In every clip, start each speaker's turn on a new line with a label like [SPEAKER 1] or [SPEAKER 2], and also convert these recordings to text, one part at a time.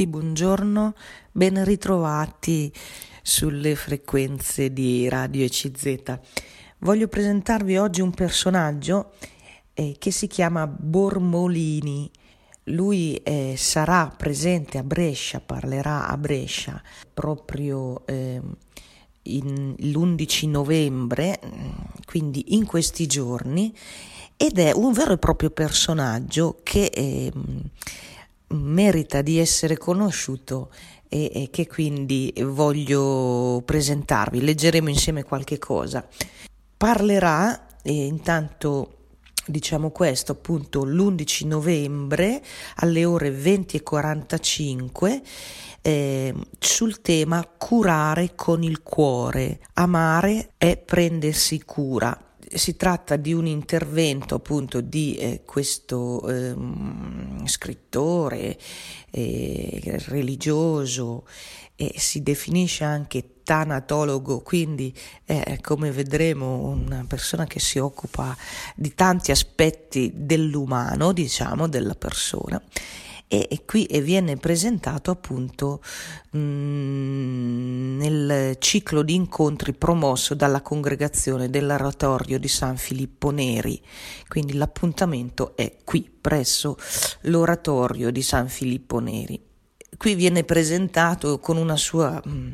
[SPEAKER 1] tutti, buongiorno, ben ritrovati sulle frequenze di Radio ECZ. Voglio presentarvi oggi un personaggio eh, che si chiama Bormolini. Lui eh, sarà presente a Brescia, parlerà a Brescia proprio eh, in, l'11 novembre, quindi in questi giorni, ed è un vero e proprio personaggio che ehm, merita di essere conosciuto e, e che quindi voglio presentarvi. Leggeremo insieme qualche cosa. Parlerà, e intanto diciamo questo appunto l'11 novembre alle ore 20.45 eh, sul tema curare con il cuore, amare è prendersi cura si tratta di un intervento appunto di eh, questo eh, scrittore eh, religioso e si definisce anche tanatologo, quindi è come vedremo una persona che si occupa di tanti aspetti dell'umano, diciamo, della persona e, e qui viene presentato appunto mh, mm, nel ciclo di incontri promosso dalla congregazione dell'oratorio di San Filippo Neri. Quindi l'appuntamento è qui presso l'oratorio di San Filippo Neri. Qui viene presentato con una sua mh, mm,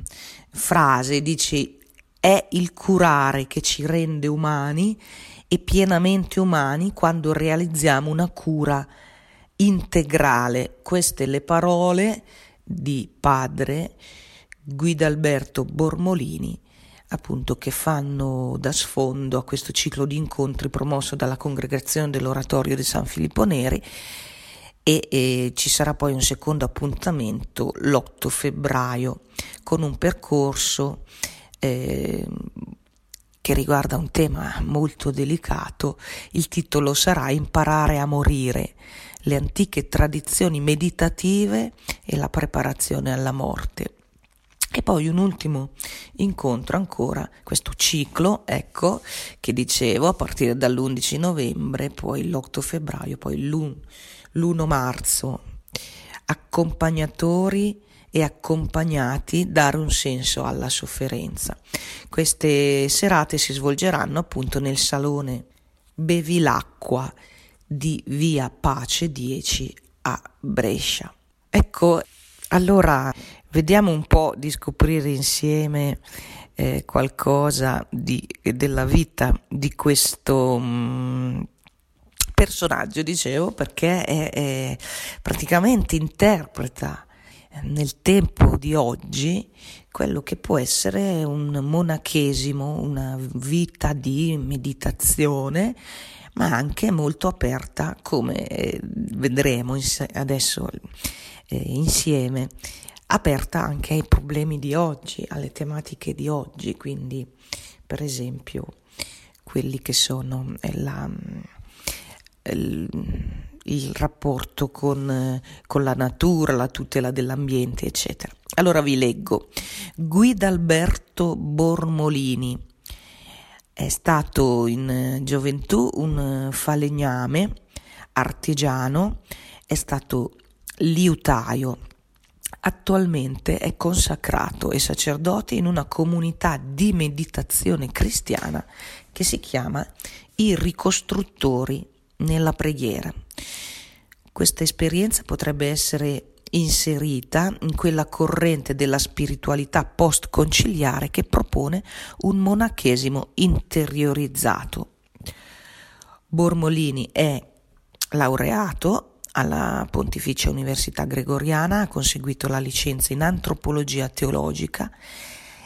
[SPEAKER 1] frase, dice è il curare che ci rende umani e pienamente umani quando realizziamo una cura integrale. Queste le parole di padre Guidalberto Bormolini, appunto che fanno da sfondo a questo ciclo di incontri promosso dalla congregazione dell'oratorio di San Filippo Neri e, e ci sarà poi un secondo appuntamento l'8 febbraio con un percorso eh, che riguarda un tema molto delicato. Il titolo sarà Imparare a morire le antiche tradizioni meditative e la preparazione alla morte. E poi un ultimo incontro ancora, questo ciclo, ecco, che dicevo, a partire dall'11 novembre, poi l'8 febbraio, poi l'1 marzo. Accompagnatori e accompagnati dare un senso alla sofferenza. Queste serate si svolgeranno appunto nel salone Bevilacqua di via Pace 10 a Brescia. Ecco, allora vediamo un po' di scoprire insieme eh, qualcosa di, della vita di questo mh, mm, personaggio, dicevo, perché è, è praticamente interpreta nel tempo di oggi quello che può essere un monachesimo, una vita di meditazione ma anche molto aperta, come eh, vedremo adesso eh, insieme, aperta anche ai problemi di oggi, alle tematiche di oggi, quindi per esempio quelli che sono eh, la, il, il rapporto con, con, la natura, la tutela dell'ambiente, eccetera. Allora vi leggo Guidalberto Bormolini è stato in eh, gioventù un eh, falegname, artigiano, è stato liutaio. Attualmente è consacrato e sacerdote in una comunità di meditazione cristiana che si chiama I ricostruttori nella preghiera. Questa esperienza potrebbe essere inserita in quella corrente della spiritualità post-conciliare che propone un monachesimo interiorizzato. Bormolini è laureato alla Pontificia Università Gregoriana, ha conseguito la licenza in antropologia teologica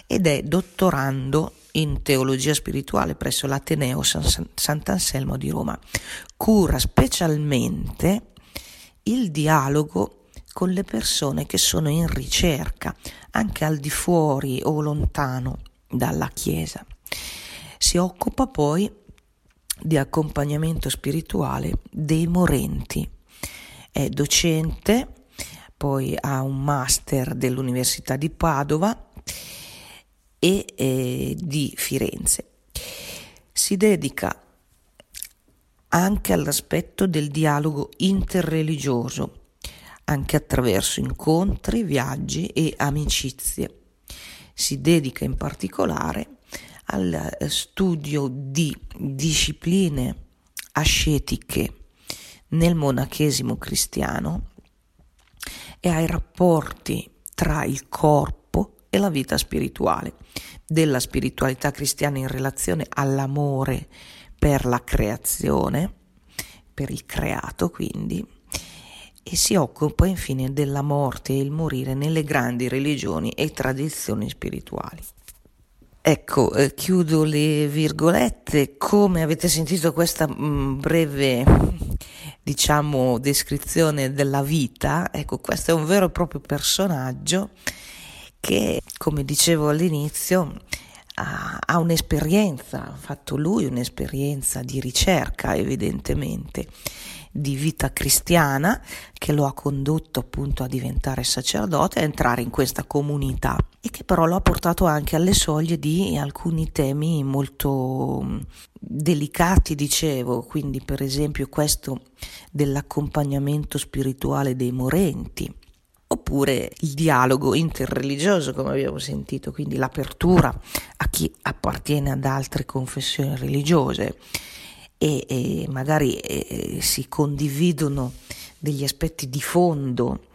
[SPEAKER 1] ed è dottorando in teologia spirituale presso l'Ateneo San Sant'Anselmo di Roma. Cura specialmente il dialogo con le persone che sono in ricerca, anche al di fuori o lontano dalla Chiesa. Si occupa poi di accompagnamento spirituale dei morenti. È docente, poi ha un master dell'Università di Padova e eh, di Firenze. Si dedica anche all'aspetto del dialogo interreligioso anche attraverso incontri, viaggi e amicizie. Si dedica in particolare al studio di discipline ascetiche nel monachesimo cristiano e ai rapporti tra il corpo e la vita spirituale, della spiritualità cristiana in relazione all'amore per la creazione, per il creato quindi, e si occupa infine della morte e il morire nelle grandi religioni e tradizioni spirituali. Ecco, eh, chiudo le virgolette, come avete sentito questa mh, mm, breve, diciamo, descrizione della vita, ecco, questo è un vero e proprio personaggio che, come dicevo all'inizio, ha, ha un'esperienza, ha fatto lui un'esperienza di ricerca evidentemente di vita cristiana che lo ha condotto appunto a diventare sacerdote, a entrare in questa comunità e che però lo ha portato anche alle soglie di alcuni temi molto mm, delicati, dicevo, quindi per esempio questo dell'accompagnamento spirituale dei morenti, oppure il dialogo interreligioso, come abbiamo sentito, quindi l'apertura a chi appartiene ad altre confessioni religiose e, e magari e, si condividono degli aspetti di fondo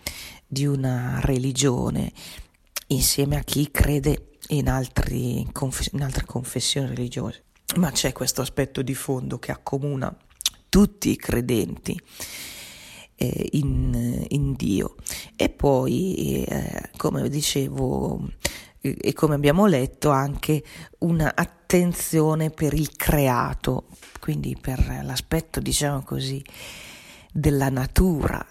[SPEAKER 1] di una religione insieme a chi crede in, altri, in altre confessioni religiose. Ma c'è questo aspetto di fondo che accomuna tutti i credenti eh, in, in, Dio. E poi, eh, come dicevo, eh, e come abbiamo letto, anche un'attenzione per il creato, quindi per l'aspetto, diciamo così, della natura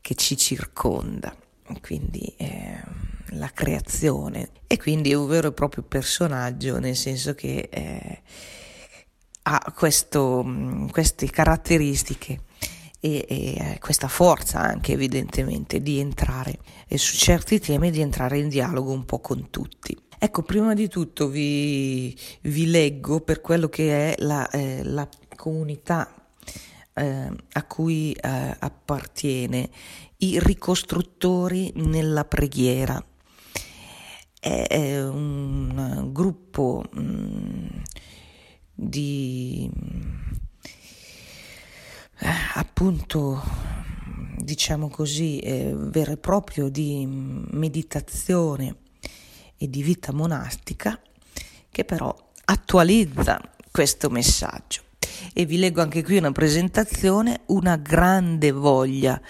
[SPEAKER 1] che ci circonda, quindi eh, la creazione. E quindi è un vero e proprio personaggio, nel senso che eh, ha questo, queste caratteristiche e, e, eh, questa forza anche evidentemente di entrare e su certi temi di entrare in dialogo un po' con tutti. Ecco, prima di tutto vi, vi leggo per quello che è la, eh, la comunità eh, a cui eh, appartiene, i ricostruttori nella preghiera. È, è un gruppo mh, mm, di eh, appunto diciamo così eh, vero e proprio di meditazione e di vita monastica che però attualizza questo messaggio. E vi leggo anche qui una presentazione, una grande voglia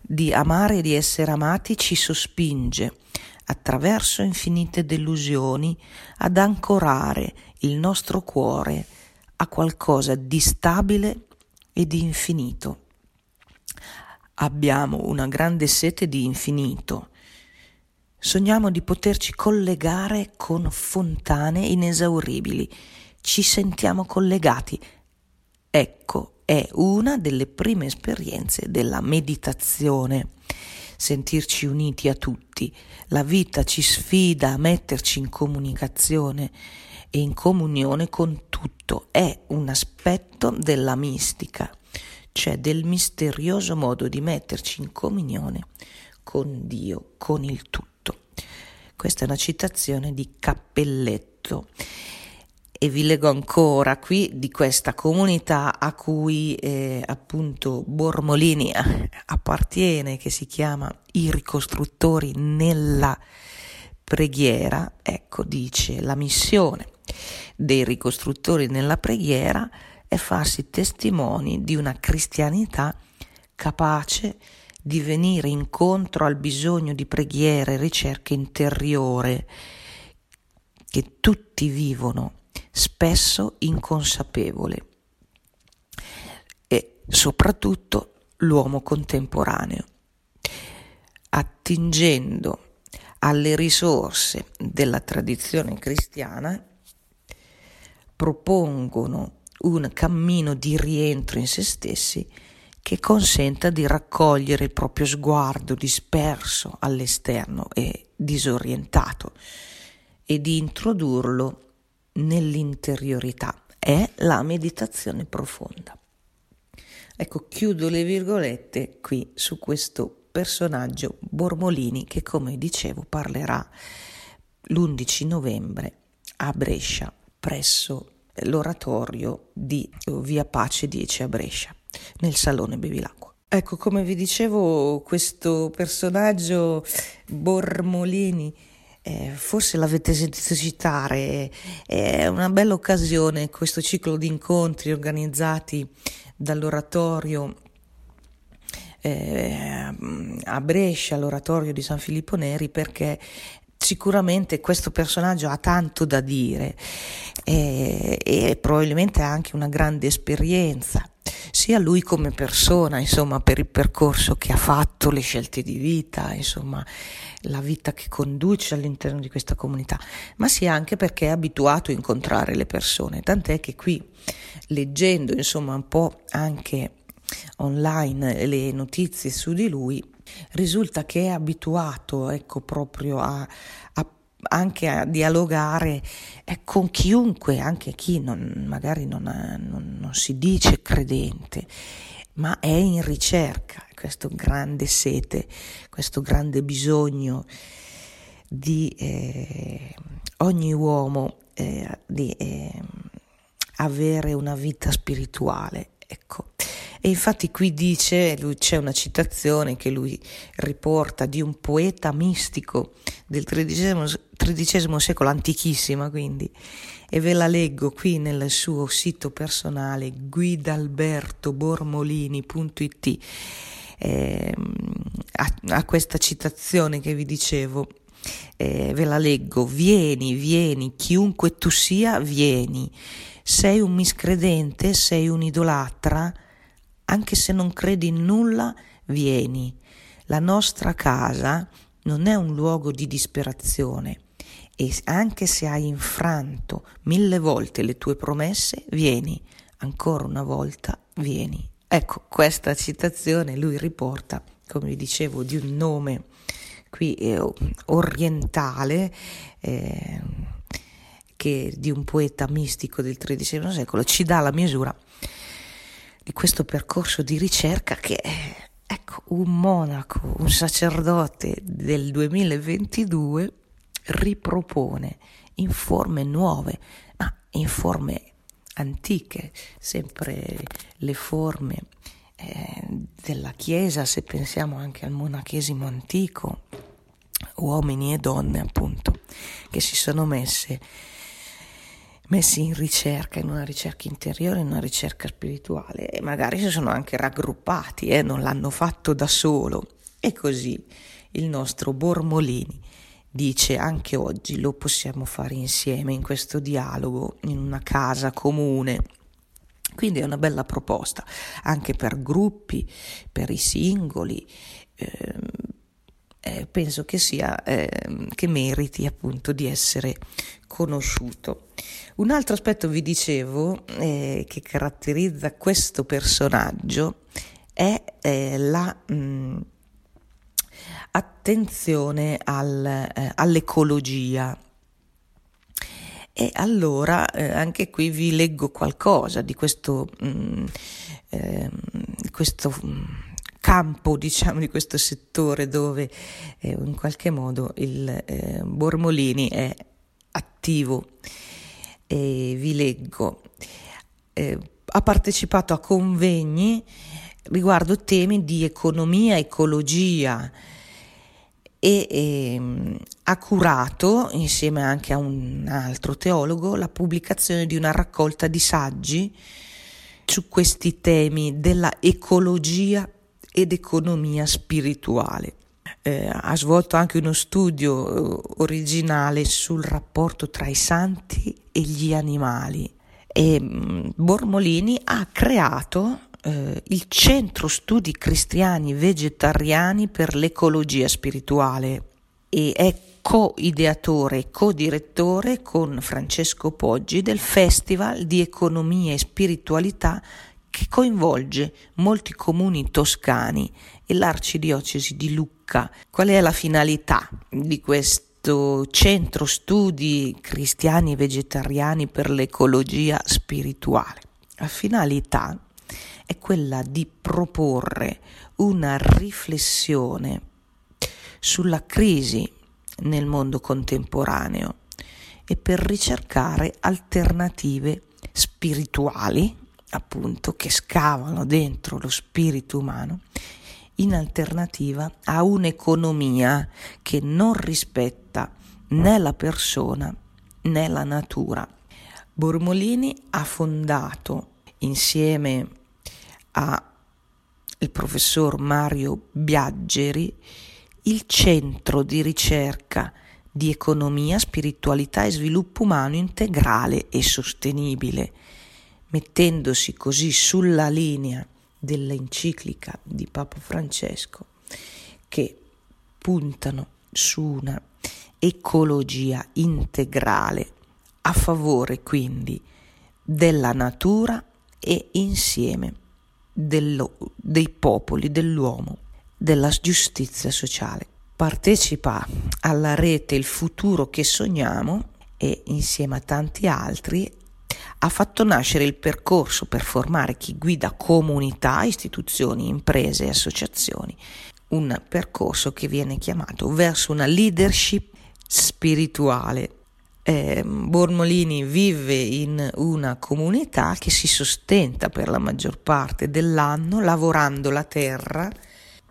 [SPEAKER 1] di amare e di essere amati ci sospinge attraverso infinite delusioni ad ancorare il nostro cuore a qualcosa di stabile e di infinito. Abbiamo una grande sete di infinito, Sogniamo di poterci collegare con fontane inesauribili. Ci sentiamo collegati. Ecco, è una delle prime esperienze della meditazione. Sentirci uniti a tutti. La vita ci sfida a metterci in comunicazione e in comunione con tutto. È un aspetto della mistica, cioè del misterioso modo di metterci in comunione con Dio, con il tutto. Questa è una citazione di Cappelletto e vi leggo ancora qui di questa comunità a cui eh, appunto Bormolini appartiene, che si chiama I ricostruttori nella preghiera. Ecco, dice la missione dei ricostruttori nella preghiera è farsi testimoni di una cristianità capace di di venire incontro al bisogno di preghiera e ricerca interiore che tutti vivono, spesso inconsapevole, e soprattutto l'uomo contemporaneo, attingendo alle risorse della tradizione cristiana, propongono un cammino di rientro in se stessi che consenta di raccogliere il proprio sguardo disperso all'esterno e disorientato e di introdurlo nell'interiorità. È la meditazione profonda. Ecco, chiudo le virgolette qui su questo personaggio Bormolini che come dicevo parlerà l'11 novembre a Brescia presso l'oratorio di Via Pace 10 a Brescia nel Salone Bevilacqua. Ecco, come vi dicevo, questo personaggio Bormolini eh, forse l'avete sentito citare, è una bella occasione questo ciclo di incontri organizzati dall'oratorio eh, a Brescia, l'oratorio di San Filippo Neri, perché sicuramente questo personaggio ha tanto da dire eh, e probabilmente ha anche una grande esperienza sia lui come persona, insomma, per il percorso che ha fatto, le scelte di vita, insomma, la vita che conduce all'interno di questa comunità, ma sia anche perché è abituato a incontrare le persone, tant'è che qui, leggendo, insomma, un po' anche online le notizie su di lui, risulta che è abituato, ecco, proprio a, a anche a dialogare eh, con chiunque, anche chi non, magari non, ha, non, non, si dice credente, ma è in ricerca, questo grande sete, questo grande bisogno di eh, ogni uomo eh, di eh, avere una vita spirituale. Ecco. E infatti qui dice, lui, c'è una citazione che lui riporta di un poeta mistico del XIII, secolo, antichissima quindi, e ve la leggo qui nel suo sito personale guidalbertobormolini.it eh, a, a, questa citazione che vi dicevo. Eh, ve la leggo, vieni, vieni, chiunque tu sia, vieni. Sei un miscredente, sei un idolatra, anche se non credi in nulla, vieni. La nostra casa non è un luogo di disperazione e anche se hai infranto mille volte le tue promesse, vieni, ancora una volta, vieni. Ecco, questa citazione lui riporta, come vi dicevo, di un nome qui eh, orientale eh, che di un poeta mistico del XIII secolo ci dà la misura di questo percorso di ricerca che ecco un monaco, un sacerdote del 2022 ripropone in forme nuove, ma in forme antiche, sempre le forme eh, della Chiesa, se pensiamo anche al monachesimo antico, uomini e donne appunto, che si sono messe messi in ricerca, in una ricerca interiore, in una ricerca spirituale e magari si sono anche raggruppati eh, non l'hanno fatto da solo. E così il nostro Bormolini dice anche oggi lo possiamo fare insieme in questo dialogo, in una casa comune. Quindi è una bella proposta anche per gruppi, per i singoli. Eh, eh, penso che sia eh, che meriti appunto di essere conosciuto. Un altro aspetto vi dicevo eh, che caratterizza questo personaggio è eh, la mh, attenzione al, eh, all'ecologia. E allora eh, anche qui vi leggo qualcosa di questo, mh, mm, ehm, questo mm, campo, diciamo, di questo settore dove eh, in qualche modo il eh, Bormolini è attivo. E vi leggo. Eh, ha partecipato a convegni riguardo temi di economia, ecologia e eh, ha curato, insieme anche a un altro teologo, la pubblicazione di una raccolta di saggi su questi temi della ecologia ed economia spirituale. Eh, ha svolto anche uno studio eh, originale sul rapporto tra i santi e gli animali e mm, Bormolini ha creato eh, il Centro Studi Cristiani Vegetariani per l'Ecologia Spirituale e è co-ideatore e co-direttore con Francesco Poggi del Festival di Economia e Spiritualità che coinvolge molti comuni toscani e l'arcidiocesi di Lucca. Qual è la finalità di questo centro studi cristiani vegetariani per l'ecologia spirituale? La finalità è quella di proporre una riflessione sulla crisi nel mondo contemporaneo e per ricercare alternative spirituali, appunto, che scavano dentro lo spirito umano, in alternativa a un'economia che non rispetta né la persona né la natura. Bormolini ha fondato insieme al professor Mario Biaggeri il centro di ricerca di economia, spiritualità e sviluppo umano integrale e sostenibile, mettendosi così sulla linea dell'enciclica di Papa Francesco che puntano su una ecologia integrale a favore quindi della natura e insieme dello, dei popoli, dell'uomo, della giustizia sociale. Partecipa alla rete Il futuro che sogniamo e insieme a tanti altri ha fatto nascere il percorso per formare chi guida comunità, istituzioni, imprese e associazioni, un percorso che viene chiamato verso una leadership spirituale. Eh, Bormolini vive in una comunità che si sostenta per la maggior parte dell'anno lavorando la terra,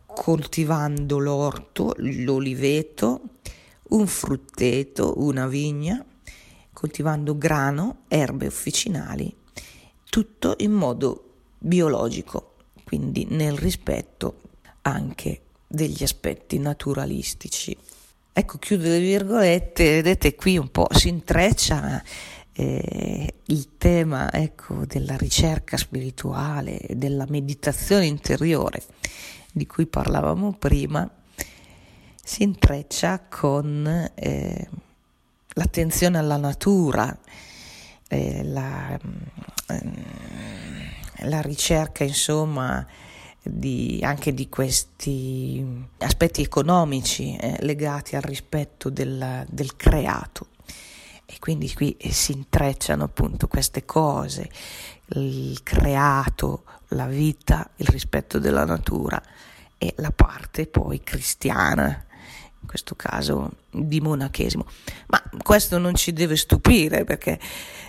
[SPEAKER 1] coltivando l'orto, l'oliveto, un frutteto, una vigna coltivando grano, erbe officinali, tutto in modo biologico, quindi nel rispetto anche degli aspetti naturalistici. Ecco, chiudo le virgolette, vedete qui un po' si intreccia eh, il tema ecco, della ricerca spirituale, della meditazione interiore di cui parlavamo prima, si intreccia con eh, l'attenzione alla natura, eh, la, mm, la, ricerca insomma di, anche di questi aspetti economici eh, legati al rispetto del, del creato. E quindi qui si intrecciano appunto queste cose, il creato, la vita, il rispetto della natura e la parte poi cristiana in questo caso di monachesimo. Ma questo non ci deve stupire perché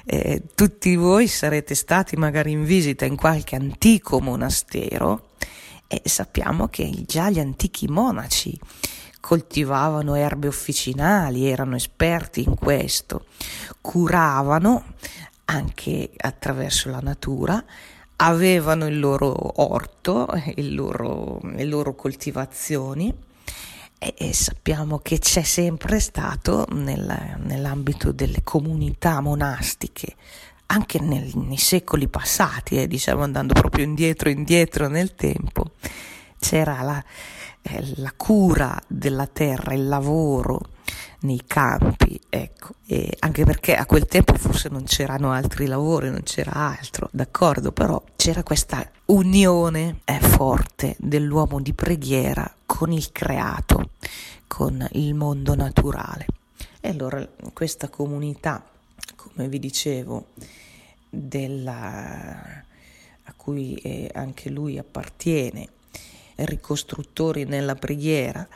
[SPEAKER 1] eh, tutti voi sarete stati magari in visita in qualche antico monastero e sappiamo che già gli antichi monaci coltivavano erbe officinali, erano esperti in questo, curavano anche attraverso la natura, avevano il loro orto, loro, le loro coltivazioni e, e sappiamo che c'è sempre stato nel, nell'ambito delle comunità monastiche, anche nel, nei secoli passati, eh, diciamo andando proprio indietro, indietro nel tempo, c'era la, eh, la cura della terra, il lavoro nei campi, ecco, e anche perché a quel tempo forse non c'erano altri lavori, non c'era altro, d'accordo, però c'era questa unione eh, forte dell'uomo di preghiera con il creato, con il mondo naturale. E allora questa comunità, come vi dicevo, della, a cui eh, anche lui appartiene, ricostruttori nella preghiera,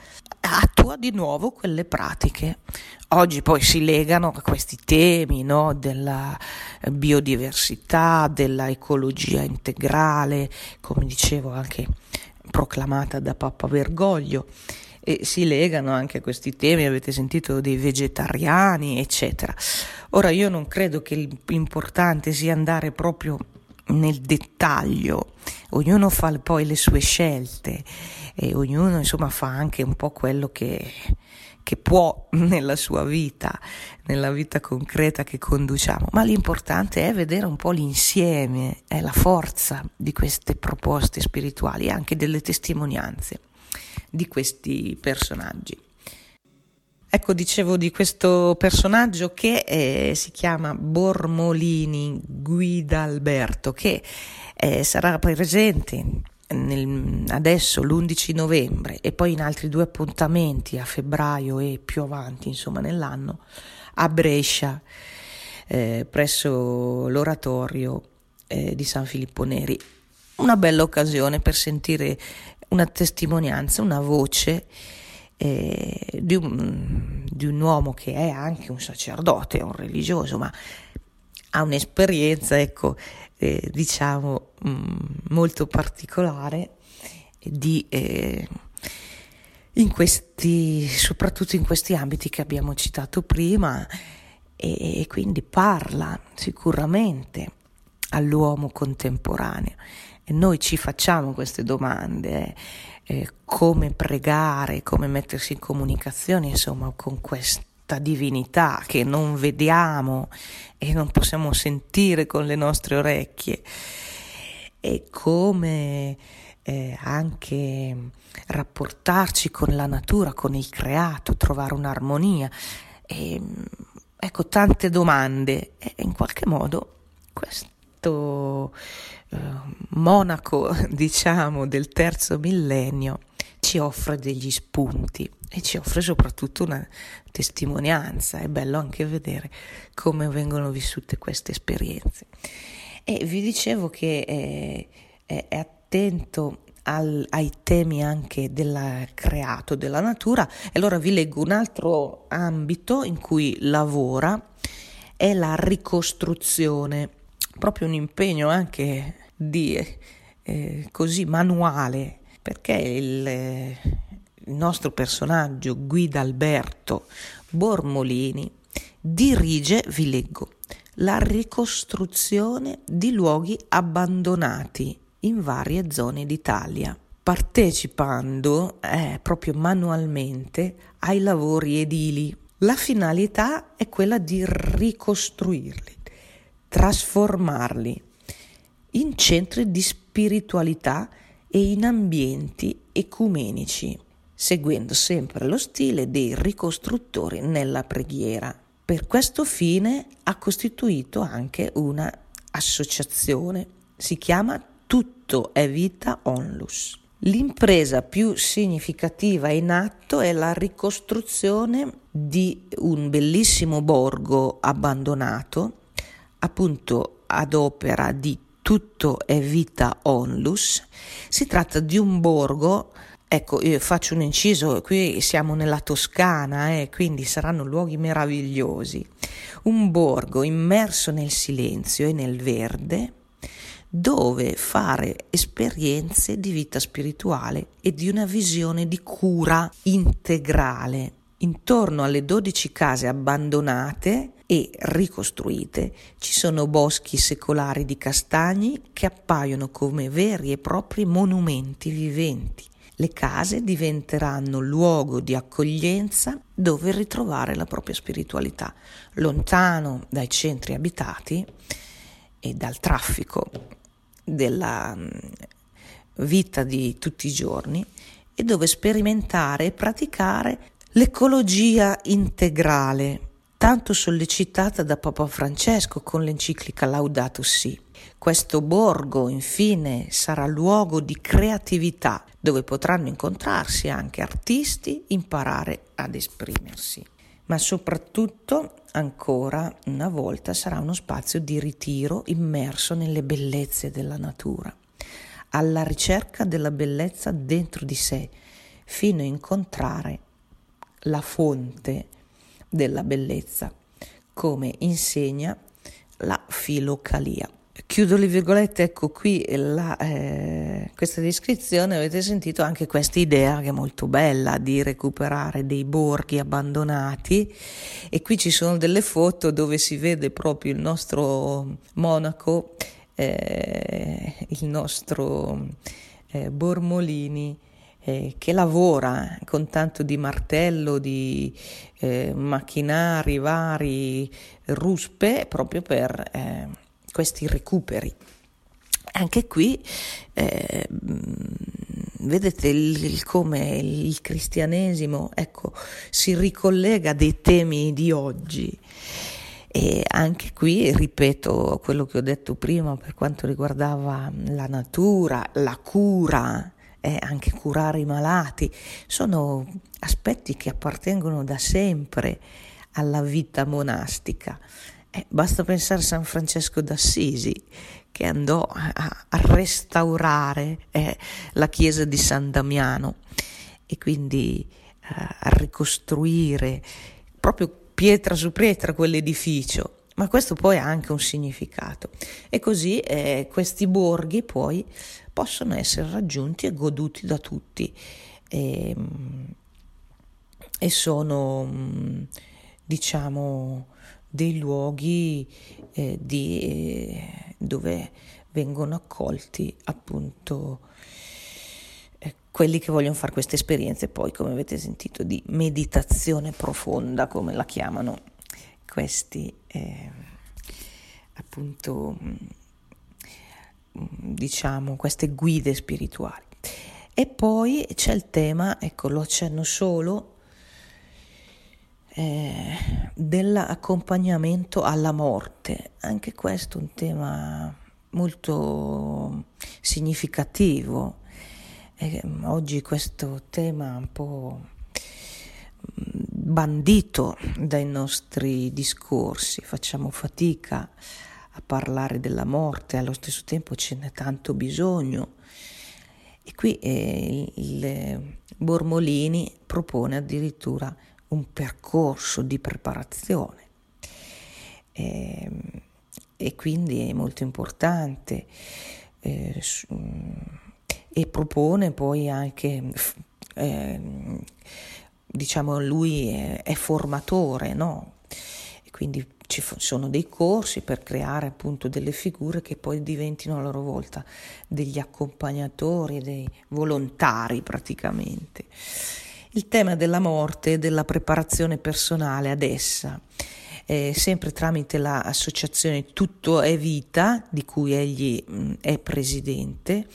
[SPEAKER 1] attua di nuovo quelle pratiche. Oggi poi si legano a questi temi no? della biodiversità, della ecologia integrale, come dicevo anche proclamata da Papa Bergoglio e si legano anche a questi temi, avete sentito dei vegetariani, eccetera. Ora io non credo che l'importante sia andare proprio nel dettaglio, ognuno fa poi le sue scelte e ognuno insomma fa anche un po' quello che, che può nella sua vita, nella vita concreta che conduciamo, ma l'importante è vedere un po' l'insieme, è la forza di queste proposte spirituali e anche delle testimonianze di questi personaggi. Ecco, dicevo di questo personaggio che eh, si chiama Bormolini Guida Alberto, che eh, sarà presente nel, adesso l'11 novembre e poi in altri due appuntamenti a febbraio e più avanti, insomma, nell'anno, a Brescia, eh, presso l'oratorio eh, di San Filippo Neri. Una bella occasione per sentire una testimonianza, una voce eh, di, un, di un uomo che è anche un sacerdote, un religioso, ma ha un'esperienza, ecco, eh, diciamo, mh, mm, molto particolare di, eh, in questi, soprattutto in questi ambiti che abbiamo citato prima, e, e quindi parla sicuramente all'uomo contemporaneo. Noi ci facciamo queste domande, eh, come pregare, come mettersi in comunicazione, insomma, con questa divinità che non vediamo e non possiamo sentire con le nostre orecchie e come eh, anche rapportarci con la natura, con il creato, trovare un'armonia. E, ecco, tante domande e in qualche modo questo eh, monaco, diciamo, del terzo millennio ci offre degli spunti e ci offre soprattutto una testimonianza. È bello anche vedere come vengono vissute queste esperienze. E vi dicevo che è, è, è attento al, ai temi anche del creato, della natura, e allora vi leggo un altro ambito in cui lavora, è la ricostruzione, proprio un impegno anche di eh, così manuale, perché il, il nostro personaggio Guida Alberto Bormolini dirige, vi leggo, la ricostruzione di luoghi abbandonati in varie zone d'Italia, partecipando eh, proprio manualmente ai lavori edili. La finalità è quella di ricostruirli, trasformarli in centri di spiritualità e in ambienti ecumenici, seguendo sempre lo stile dei ricostruttori nella preghiera. Per questo fine ha costituito anche una associazione, si chiama Tutto è Vita Onlus. L'impresa più significativa in atto è la ricostruzione di un bellissimo borgo abbandonato, appunto ad opera di tutto è vita onlus. Si tratta di un borgo, ecco, io faccio un inciso, qui siamo nella Toscana, eh, quindi saranno luoghi meravigliosi. Un borgo immerso nel silenzio e nel verde, dove fare esperienze di vita spirituale e di una visione di cura integrale. Intorno alle 12 case abbandonate e ricostruite. Ci sono boschi secolari di castagni che appaiono come veri e propri monumenti viventi. Le case diventeranno luogo di accoglienza dove ritrovare la propria spiritualità, lontano dai centri abitati e dal traffico della mm, vita di tutti i giorni e dove sperimentare e praticare l'ecologia integrale tanto sollecitata da Papa Francesco con l'enciclica Laudato Si. Questo borgo, infine, sarà luogo di creatività dove potranno incontrarsi anche artisti, imparare ad esprimersi. Ma soprattutto, ancora una volta, sarà uno spazio di ritiro immerso nelle bellezze della natura, alla ricerca della bellezza dentro di sé, fino a incontrare la fonte della bellezza, come insegna la filocalia. Chiudo le virgolette, ecco qui la, eh, questa descrizione, avete sentito anche questa idea che è molto bella di recuperare dei borghi abbandonati e qui ci sono delle foto dove si vede proprio il nostro monaco, eh, il nostro eh, Bormolini eh, che lavora con tanto di martello, di eh, macchinari vari, ruspe, proprio per eh, questi recuperi. Anche qui eh, vedete il, il, come il cristianesimo ecco, si ricollega dei temi di oggi. E anche qui ripeto quello che ho detto prima per quanto riguardava la natura, la cura, e anche curare i malati, sono aspetti che appartengono da sempre alla vita monastica Eh, basta pensare a San Francesco d'Assisi che andò a, a restaurare eh, la chiesa di San Damiano e quindi eh, a ricostruire proprio pietra su pietra quell'edificio. Ma questo poi ha anche un significato. E così eh, questi borghi poi possono essere raggiunti e goduti da tutti. E, ehm, e sono, diciamo, dei luoghi eh, di, eh, dove vengono accolti appunto eh, quelli che vogliono fare queste esperienze, poi come avete sentito di meditazione profonda, come la chiamano questi eh, appunto mm, diciamo queste guide spirituali. E poi c'è il tema, ecco lo accenno solo, eh, dell'accompagnamento alla morte. Anche questo è un tema molto significativo. Eh, oggi questo tema un po' bandito dai nostri discorsi, facciamo fatica a parlare della morte, allo stesso tempo ce n'è tanto bisogno. E qui eh, il Bormolini propone addirittura un percorso di preparazione e, ehm, e quindi è molto importante eh, e propone poi anche eh, diciamo lui è, è formatore no? e quindi ci sono dei corsi per creare appunto delle figure che poi diventino a loro volta degli accompagnatori, dei volontari praticamente il tema della morte e della preparazione personale ad essa, eh, sempre tramite l'associazione Tutto è Vita, di cui egli mh, è presidente,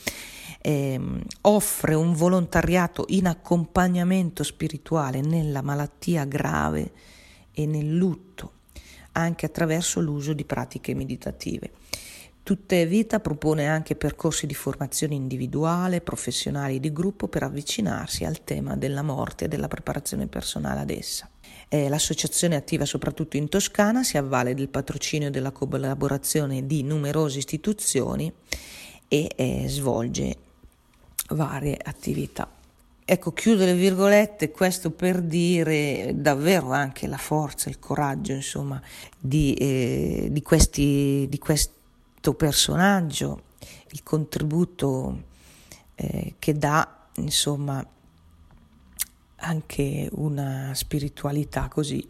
[SPEAKER 1] eh, offre un volontariato in accompagnamento spirituale nella malattia grave e nel lutto, anche attraverso l'uso di pratiche meditative. Tutte Vita propone anche percorsi di formazione individuale, professionali e di gruppo per avvicinarsi al tema della morte e della preparazione personale ad essa. Eh, l'associazione attiva soprattutto in Toscana, si avvale del patrocinio e della collaborazione di numerose istituzioni e eh, svolge varie attività. Ecco, chiudo le virgolette, questo per dire davvero anche la forza, il coraggio, insomma, di, eh, di, questi, di questo personaggio, il contributo eh, che dà, insomma, anche una spiritualità così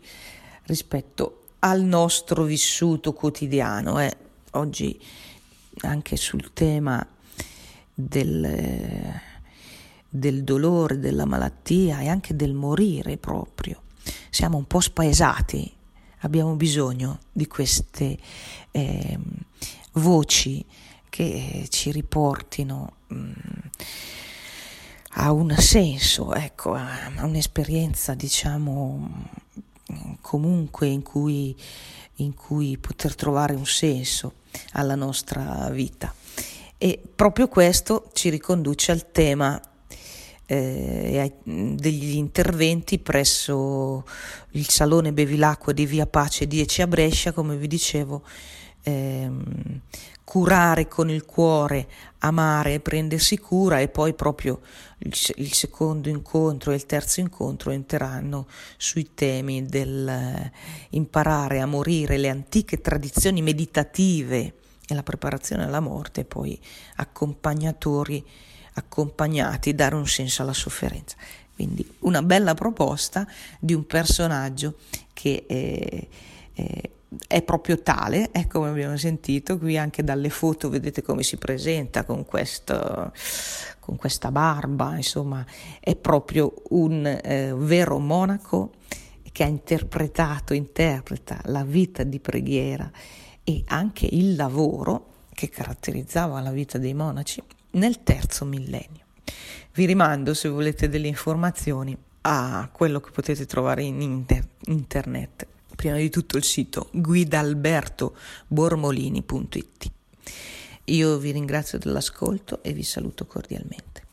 [SPEAKER 1] rispetto al nostro vissuto quotidiano. Eh. Oggi anche sul tema del, del dolore, della malattia e anche del morire proprio. Siamo un po' spaesati, abbiamo bisogno di queste eh, voci che ci riportino mh, mm, a un senso, ecco, a, un'esperienza, diciamo, comunque in cui, in cui poter trovare un senso alla nostra vita. E proprio questo ci riconduce al tema eh, degli interventi presso il Salone Bevilacqua di Via Pace 10 a Brescia, come vi dicevo, ehm, curare con il cuore, amare e prendersi cura e poi proprio il, il, secondo incontro e il terzo incontro entreranno sui temi del eh, imparare a morire, le antiche tradizioni meditative e la preparazione alla morte poi accompagnatori accompagnati, dare un senso alla sofferenza. Quindi una bella proposta di un personaggio che eh, eh, è proprio tale, è come abbiamo sentito, qui anche dalle foto vedete come si presenta con, questo, con questa barba, insomma è proprio un eh, vero monaco che ha interpretato, interpreta la vita di preghiera e anche il lavoro che caratterizzava la vita dei monaci nel terzo millennio. Vi rimando, se volete delle informazioni, a quello che potete trovare in inter- internet prima di tutto il sito guidalbertobormolini.it. Io vi ringrazio dell'ascolto e vi saluto cordialmente.